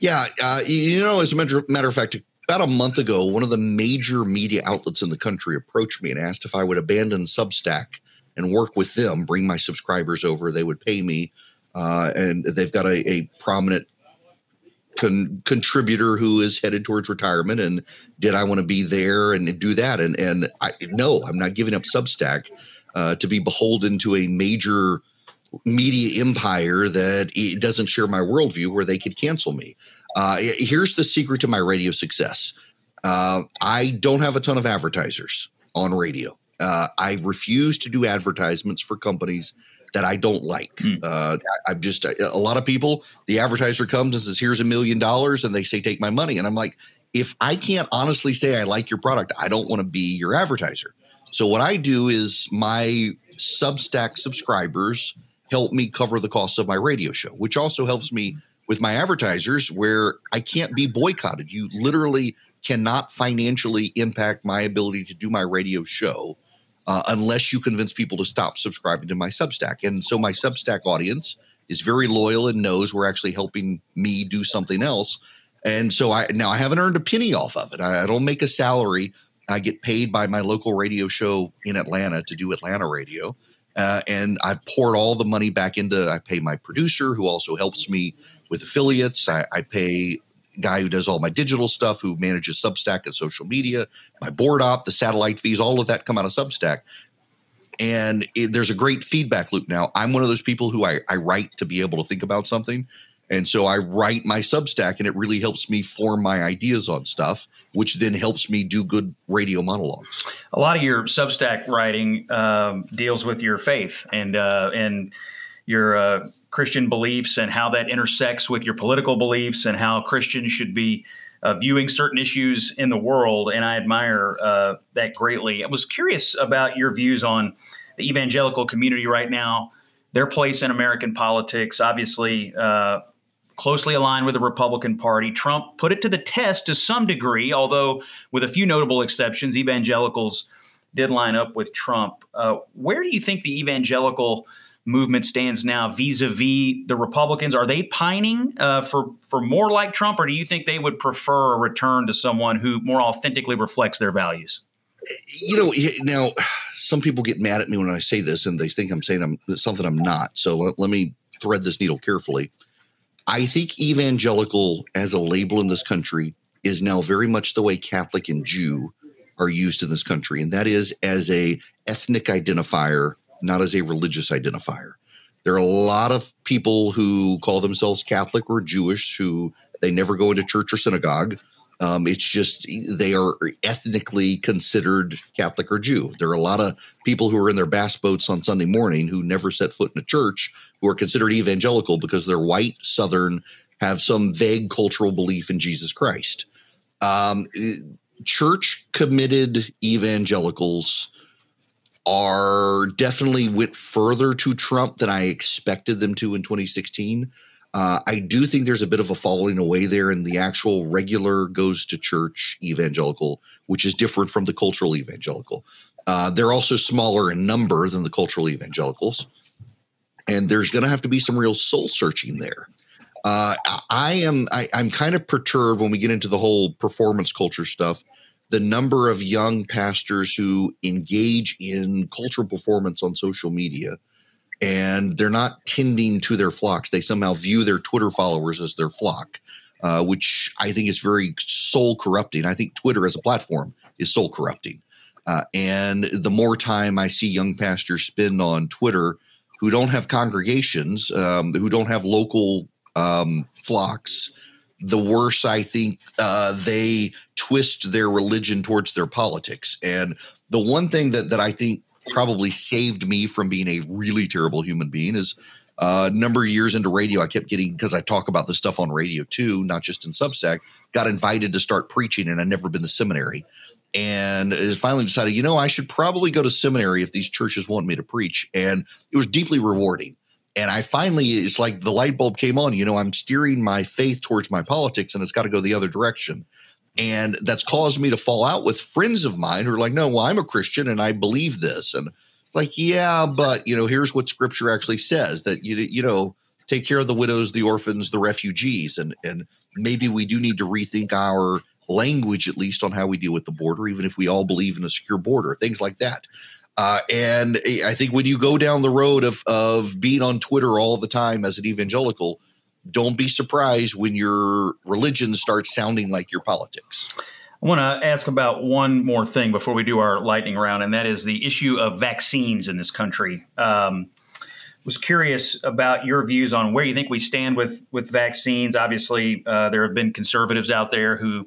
Yeah, uh, you know, as a matter, matter of fact, about a month ago, one of the major media outlets in the country approached me and asked if I would abandon Substack and work with them, bring my subscribers over. They would pay me, uh, and they've got a, a prominent con- contributor who is headed towards retirement. And did I want to be there and, do that? And and I no, I'm not giving up Substack uh, to be beholden to a major media empire that it doesn't share my worldview where they could cancel me. Uh, here's the secret to my radio success. Uh, I don't have a ton of advertisers on radio. Uh, I refuse to do advertisements for companies that I don't like. Mm. Uh, I, am just a lot of people. The advertiser comes and says, "Here's a million dollars," and they say, "Take my money," and I'm like, if I can't honestly say I like your product, I don't want to be your advertiser. So what I do is my Substack subscribers help me cover the costs of my radio show, which also helps me with my advertisers where I can't be boycotted. You literally cannot financially impact my ability to do my radio show uh, unless you convince people to stop subscribing to my Substack. And so my Substack audience is very loyal and knows we're actually helping me do something else. And so I now I haven't earned a penny off of it. I, I don't make a salary. I get paid by my local radio show in Atlanta to do Atlanta radio. Uh, and I poured all the money back into. I pay my producer, who also helps me with affiliates. I, I pay guy who does all my digital stuff, who manages Substack and social media, my board op, the satellite fees, all of that come out of Substack. And it, there's a great feedback loop now. I'm one of those people who I, I write to be able to think about something. And so I write my Substack, and it really helps me form my ideas on stuff, which then helps me do good radio monologues. A lot of your Substack writing um, deals with your faith and uh, and your uh, Christian beliefs and how that intersects with your political beliefs and how Christians should be uh, viewing certain issues in the world. And I admire uh, that greatly. I was curious about your views on the evangelical community right now, their place in American politics. Obviously, uh, closely aligned with the Republican Party. Trump put it to the test to some degree, although with a few notable exceptions, evangelicals did line up with Trump. Uh, where do you think the evangelical movement stands now vis-a-vis the Republicans? Are they pining uh, for for more like Trump, or do you think they would prefer a return to someone who more authentically reflects their values? You know, now some people get mad at me when I say this, and they think I'm saying I'm something I'm not. So let, let me thread this needle carefully. I think evangelical as a label in this country is now very much the way Catholic and Jew are used in this country, and that is as a ethnic identifier, not as a religious identifier. There are a lot of people who call themselves Catholic or Jewish who they never go into church or synagogue. Um, it's just they are ethnically considered Catholic or Jew. There are a lot of people who are in their bass boats on Sunday morning who never set foot in a church who are considered evangelical because they're white, Southern, have some vague cultural belief in Jesus Christ. Um, church committed evangelicals are definitely went further to Trump than I expected them to in 2016. Uh, I do think there's a bit of a falling away there in the actual regular goes to church evangelical, which is different from the cultural evangelical. Uh, they're also smaller in number than the cultural evangelicals. And there's going to have to be some real soul searching there. Uh, I am I, I'm kind of perturbed when we get into the whole performance culture stuff. The number of young pastors who engage in cultural performance on social media and they're not tending to their flocks. They somehow view their Twitter followers as their flock, uh, which I think is very soul corrupting. I think Twitter as a platform is soul corrupting. Uh, and the more time I see young pastors spend on Twitter who don't have congregations, um, who don't have local um, flocks, the worse I think uh, they twist their religion towards their politics. And the one thing that that I think probably saved me from being a really terrible human being is a uh, number of years into radio, I kept getting because I talk about this stuff on radio too, not just in Substack. Got invited to start preaching, and I'd never been to seminary. And finally decided, you know, I should probably go to seminary if these churches want me to preach. And it was deeply rewarding. And I finally, it's like the light bulb came on. You know, I'm steering my faith towards my politics, and it's got to go the other direction. And that's caused me to fall out with friends of mine who are like, no, well, I'm a Christian and I believe this. And it's like, yeah, but you know, here's what scripture actually says that you you know, take care of the widows, the orphans, the refugees. And and maybe we do need to rethink our language at least on how we deal with the border, even if we all believe in a secure border, things like that. Uh, and I think when you go down the road of of being on Twitter all the time as an evangelical, don't be surprised when your religion starts sounding like your politics. I want to ask about one more thing before we do our lightning round, and that is the issue of vaccines in this country. Um, was curious about your views on where you think we stand with with vaccines. Obviously, uh, there have been conservatives out there who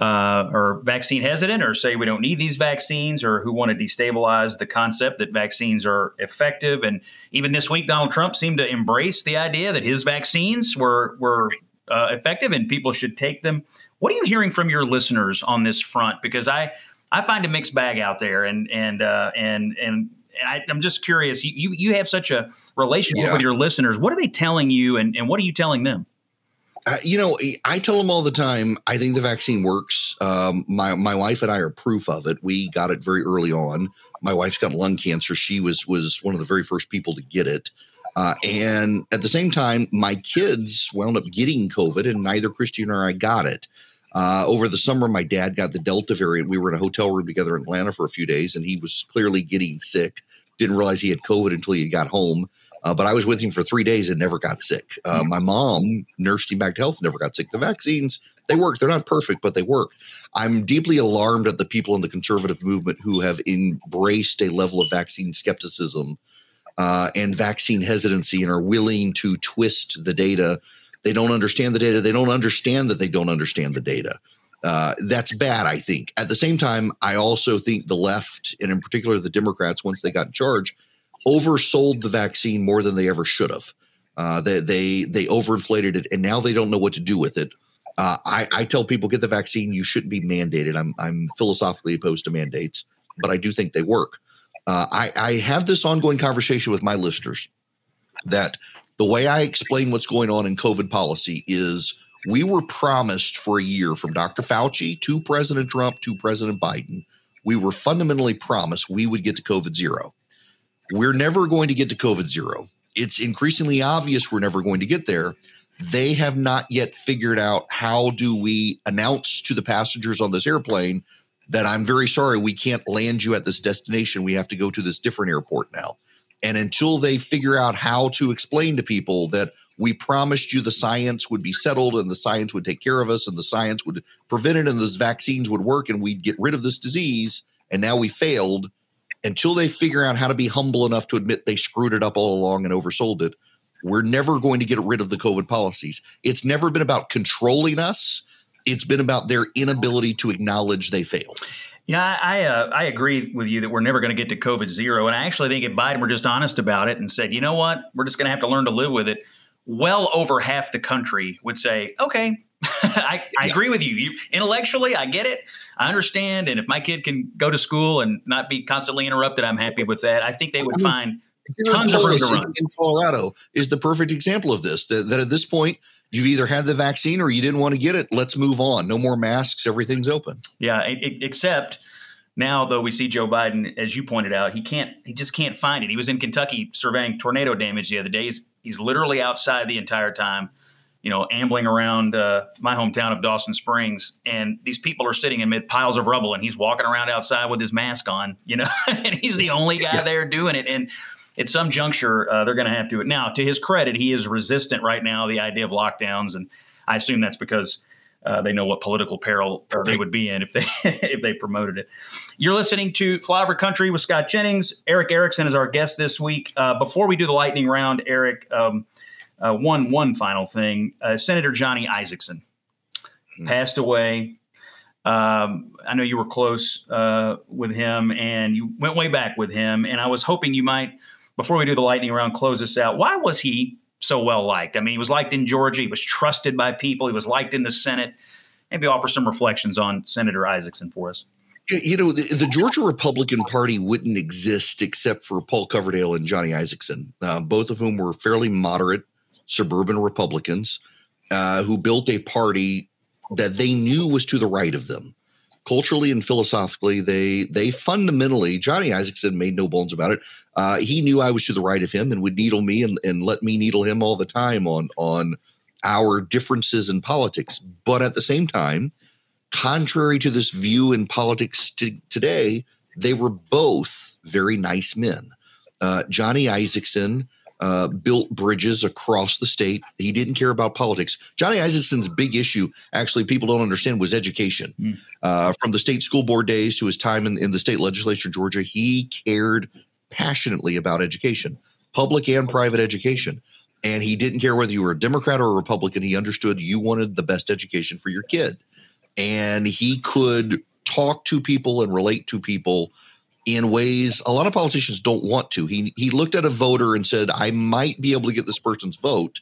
uh, are vaccine hesitant or say we don't need these vaccines or who want to destabilize the concept that vaccines are effective. And even this week, Donald Trump seemed to embrace the idea that his vaccines were were uh, effective and people should take them. What are you hearing from your listeners on this front? Because I I find a mixed bag out there, and and uh, and and I, am just curious. You you have such a relationship yeah. with your listeners. What are they telling you, and and what are you telling them? You know, I tell them all the time. I think the vaccine works. Um, my my wife and I are proof of it. We got it very early on. My wife's got lung cancer. She was was one of the very first people to get it. Uh, and at the same time, my kids wound up getting COVID, and neither Christy or I got it. Uh, over the summer, my dad got the Delta variant. We were in a hotel room together in Atlanta for a few days, and he was clearly getting sick. Didn't realize he had COVID until he got home. Uh, but I was with him for three days and never got sick. Uh, my mom nursed him back to health, never got sick. The vaccines, they work. They're not perfect, but they work. I'm deeply alarmed at the people in the conservative movement who have embraced a level of vaccine skepticism uh, and vaccine hesitancy and are willing to twist the data. They don't understand the data. They don't understand that they don't understand the data. Uh, that's bad, I think. At the same time, I also think the left, and in particular the Democrats, once they got in charge, oversold the vaccine more than they ever should have. Uh, they, they they overinflated it, and now they don't know what to do with it. Uh, I, I tell people get the vaccine. You shouldn't be mandated. I'm I'm philosophically opposed to mandates, but I do think they work. Uh, I, I have this ongoing conversation with my listeners that the way I explain what's going on in COVID policy is we were promised for a year from Dr. Fauci to President Trump to President Biden. We were fundamentally promised we would get to COVID zero. We're never going to get to COVID zero. It's increasingly obvious we're never going to get there. They have not yet figured out how do we announce to the passengers on this airplane that I'm very sorry we can't land you at this destination. We have to go to this different airport now. And until they figure out how to explain to people that we promised you the science would be settled and the science would take care of us and the science would prevent it and those vaccines would work and we'd get rid of this disease and now we failed until they figure out how to be humble enough to admit they screwed it up all along and oversold it, we're never going to get rid of the COVID policies. It's never been about controlling us. It's been about their inability to acknowledge they failed. Yeah, I uh, I agree with you that we're never going to get to COVID zero, and I actually think if Biden were just honest about it and said, you know what, we're just going to have to learn to live with it. Well over half the country would say, okay, I, I, agree with you. you. Intellectually, I get it. I understand. And if my kid can go to school and not be constantly interrupted, I'm happy with that. I think they would I mean, find tons of room to run. In Colorado is the perfect example of this. That, that at this point, you've either had the vaccine or you didn't want to get it. Let's move on. No more masks. Everything's open. Yeah, it, except now, though, we see Joe Biden, as you pointed out, he can't. He just can't find it. He was in Kentucky surveying tornado damage the other day. He's, he's literally outside the entire time you know, ambling around uh, my hometown of Dawson Springs, and these people are sitting amid piles of rubble, and he's walking around outside with his mask on, you know, and he's the only guy there doing it. And at some juncture, uh, they're going to have to. Now, to his credit, he is resistant right now the idea of lockdowns, and I assume that's because uh, they know what political peril they would be in if they if they promoted it. You're listening to Flyover Country with Scott Jennings. Erick Erickson is our guest this week. Uh, before we do the lightning round, Erick. Um, uh, one one final thing: uh, Senator Johnny Isakson mm-hmm. passed away. Um, I know you were close uh, with him, and you went way back with him. And I was hoping you might, before we do the lightning round, close this out. Why was he so well liked? I mean, he was liked in Georgia. He was trusted by people. He was liked in the Senate. Maybe offer some reflections on Senator Isakson for us. You know, the, the, Georgia Republican Party wouldn't exist except for Paul Coverdell and Johnny Isakson uh, both of whom were fairly moderate suburban Republicans uh, who built a party that they knew was to the right of them. Culturally and philosophically, they they fundamentally Johnny Isakson made no bones about it. Uh, he knew I was to the right of him and would needle me and, and let me needle him all the time on on our differences in politics. But at the same time, contrary to this view in politics t- today, they were both very nice men. Uh, Johnny Isakson uh, built bridges across the state. He didn't care about politics. Johnny Isakson's big issue, actually, people don't understand, was education. Mm. Uh, from the state school board days to his time in, in the state legislature in Georgia, he cared passionately about education, public and private education. And he didn't care whether you were a Democrat or a Republican. He understood you wanted the best education for your kid. And he could talk to people and relate to people in ways a lot of politicians don't want to. He he looked at a voter and said, "I might be able to get this person's vote,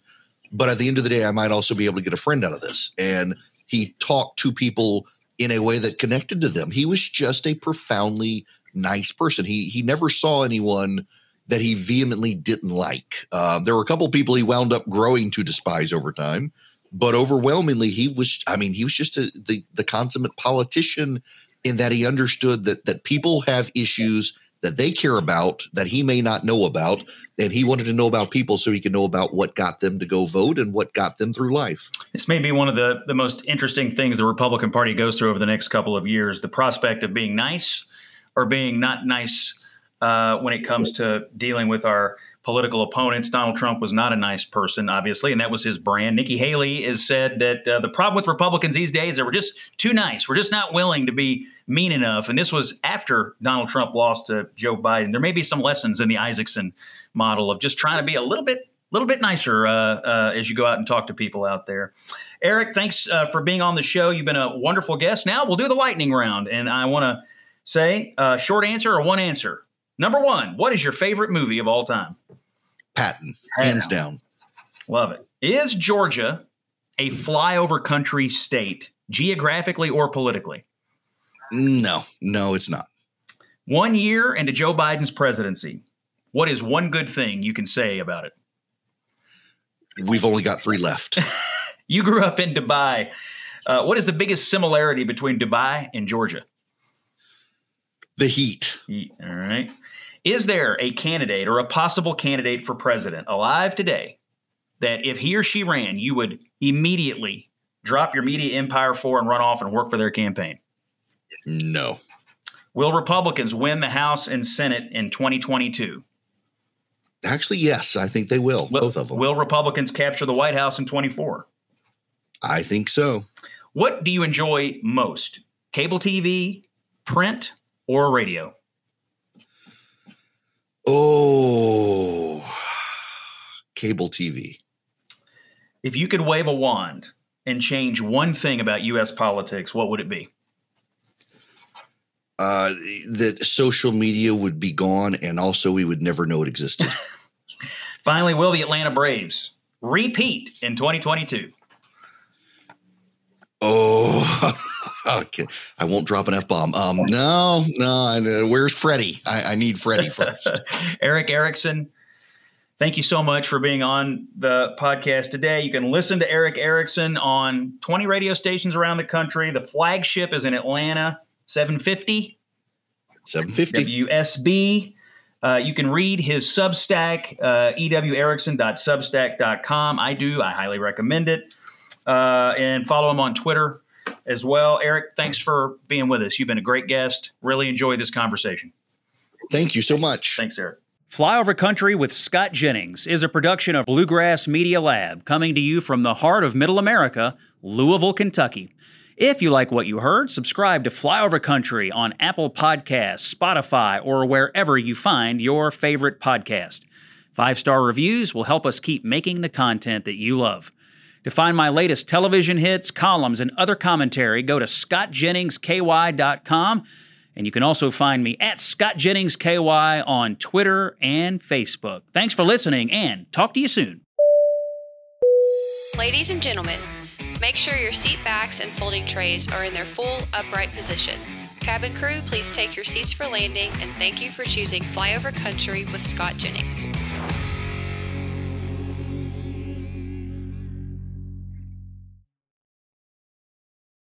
but at the end of the day, I might also be able to get a friend out of this." And he talked to people in a way that connected to them. He was just a profoundly nice person. He he never saw anyone that he vehemently didn't like. Uh, there were a couple people he wound up growing to despise over time, but overwhelmingly, he was. I mean, he was just a, the the consummate politician in that he understood that that people have issues that they care about that he may not know about. And he wanted to know about people so he could know about what got them to go vote and what got them through life. This may be one of the, the most interesting things the Republican Party goes through over the next couple of years the prospect of being nice or being not nice uh, when it comes to dealing with our political opponents. Donald Trump was not a nice person, obviously, and that was his brand. Nikki Haley has said that uh, the problem with Republicans these days is that we're just too nice. We're just not willing to be mean enough. And this was after Donald Trump lost to Joe Biden. There may be some lessons in the Isakson model of just trying to be a little bit a little bit nicer uh, uh, as you go out and talk to people out there. Erick, thanks uh, for being on the show. You've been a wonderful guest. Now we'll do the lightning round, and I want to say uh, short answer or one answer. Number one, what is your favorite movie of all time? Patton, hands down. Love it. Is Georgia a flyover country state, geographically or politically? No, no, it's not. One year into Joe Biden's presidency, what is one good thing you can say about it? We've only got three left. you grew up in Dubai. Uh, what is the biggest similarity between Dubai and Georgia? The heat. heat. All right. Is there a candidate or a possible candidate for president alive today that if he or she ran, you would immediately drop your media empire for and run off and work for their campaign? No. Will Republicans win the House and Senate in 2022? Actually, yes, I think they will. will both of them. Will Republicans capture the White House in 24? I think so. What do you enjoy most? Cable TV, print, or radio? Oh, cable TV. If you could wave a wand and change one thing about U.S. politics, what would it be? Uh, that social media would be gone, and also we would never know it existed. Finally, will the Atlanta Braves repeat in 2022? Oh, okay. I won't drop an F bomb. Um, no, no. Where's Freddie? I, I need Freddie first. Erick Erickson, thank you so much for being on the podcast today. You can listen to Erick Erickson on 20 radio stations around the country. The flagship is in Atlanta, 750. 750. WSB. Uh, you can read his Substack, uh, ewerickson.substack.com. I do. I highly recommend it. Uh, and follow him on Twitter as well. Erick, thanks for being with us. You've been a great guest. Really enjoyed this conversation. Thank you so much. Thanks, Erick. Flyover Country with Scott Jennings is a production of Bluegrass Media Lab, coming to you from the heart of Middle America, Louisville, Kentucky. If you like what you heard, subscribe to Flyover Country on Apple Podcasts, Spotify, or wherever you find your favorite podcast. Five star reviews will help us keep making the content that you love. To find my latest television hits, columns, and other commentary, go to scottjenningsky.com. And you can also find me at scottjenningsky on Twitter and Facebook. Thanks for listening and talk to you soon. Ladies and gentlemen, make sure your seat backs and folding trays are in their full upright position. Cabin crew, please take your seats for landing and thank you for choosing Flyover Country with Scott Jennings.